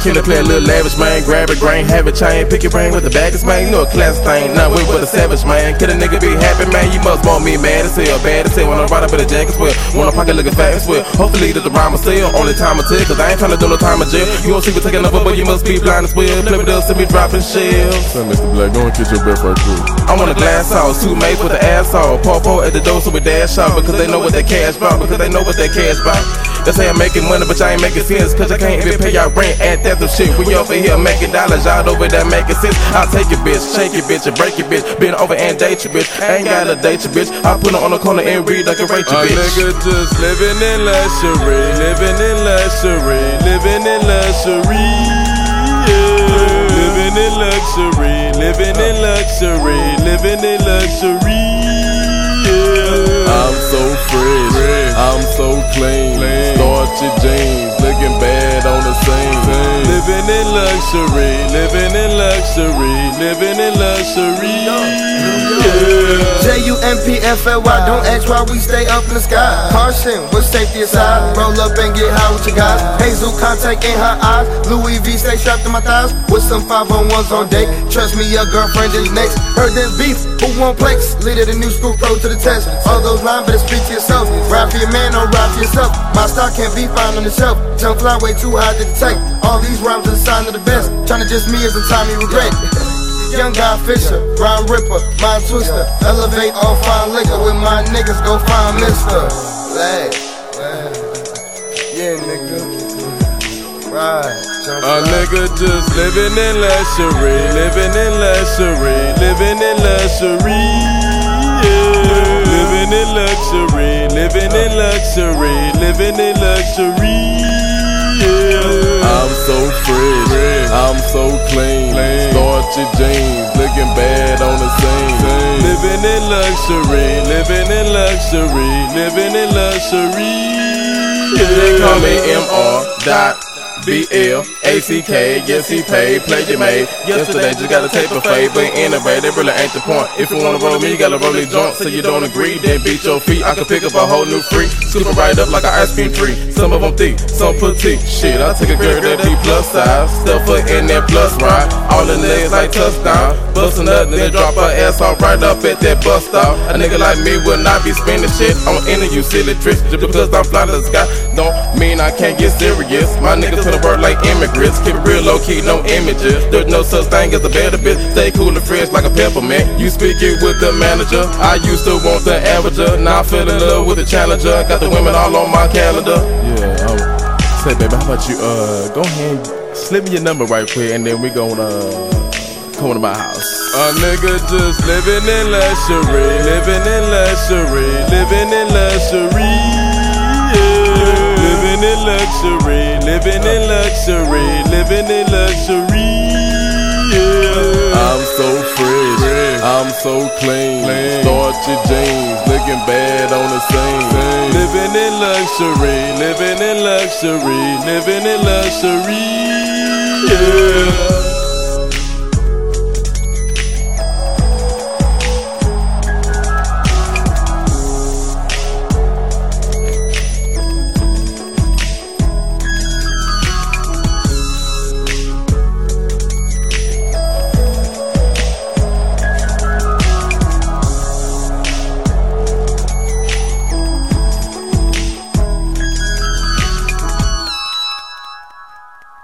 Can play a little lavish, man? Grab a grain, have a chain, pick your brain with the baggage, man. You know a class thing, not with for the savage, man. Could a nigga be happy, man? You must want me mad as hell, bad as hell. Wanna ride up in a jacket, sweat. Wanna pocket looking fat as well. Hopefully that the rhyme is still only time I tell, cause I ain't tryna do no time of jail. You won't see me taking over, but you must be blind as well. Play with us, see me dropping shells. Son, Mr. Black, go and get your breath right quick. I want a glass house, two mates with the ass off. Popo at the door so we dash out because they know what that cash bout, because they know what that cash bout. They say I'm making money, but I ain't making sense, cause I can't even pay y'all rent and that the shit. We over here making dollars, y'all over there making sense. I'll take your bitch, shake your bitch, and break your bitch. Been over and date your bitch. I ain't gotta date your bitch. I put her on the corner and read like a rate your A bitch. nigga just living in luxury, living in luxury, living in luxury. Yeah. Living in luxury, living in luxury, living in luxury. Luxury, living in luxury, living in luxury. Yeah. J U M P F L Y. Don't ask why we stay up in the sky. Caution, with safety aside. Roll up and get high with your guys. Hazel contact in her eyes. Louis V stay strapped to my thighs. With some 501s on deck. Trust me, your girlfriend is next. Heard this beef, who want plex? Leader the new school pro to the test. All those lines better speak to yourself. Rap for your man, don't rap for yourself. My stock can't be found on the shelf. Jump fly way too high to detect. All these just me is a time you regret. Yung Guy Fisha, Rhyme Ripper, Mind Twister. Elevate all fine liquor with my niggas, go find Mister. Yeah, nigga. Right. A nigga just living in luxury, living in luxury, living in luxury. Yeah. Living in luxury, living in luxury, living in luxury. Starchy jeans, looking bad on the scene. Living in luxury, living in luxury, living in luxury. They call me MR dot BL ACK, yes he paid, play your made. Yesterday just got a tape of fade, but anyway, that really ain't the point. If you wanna roll me, you gotta roll it joints so you don't agree, then beat your feet. I can pick up a whole new freak, scoop 'em right up like an ice cream tree. Some of them thick, some petite. Shit, I take a girl that be plus size, stuff her in that plus ride. All the legs like touchdown, bustin' up, then drop her ass off right up at that bus stop. A nigga like me will not be spending shit on any of you silly tricks. Just because I'm fly to the sky, don't mean I can't get serious. My niggas the work like immigrants, keep it real low key, no images. There's no such thing as a better bitch. Stay cool and fresh like a peppermint. You speak it with the manager. I used to want the amateur, now I fell in love with the challenger. Got the women all on my calendar. Yeah, um, say, baby, how about you, uh, go ahead slip me your number right quick, and then we gonna, uh, come to my house. A nigga just living in luxury, living in luxury, living in luxury. Yeah. Living in luxury, living in luxury, living in luxury. Yeah. I'm so fresh, I'm so clean. Starchy jeans, looking bad on the scene. Living in luxury, living in luxury, living in luxury. Yeah.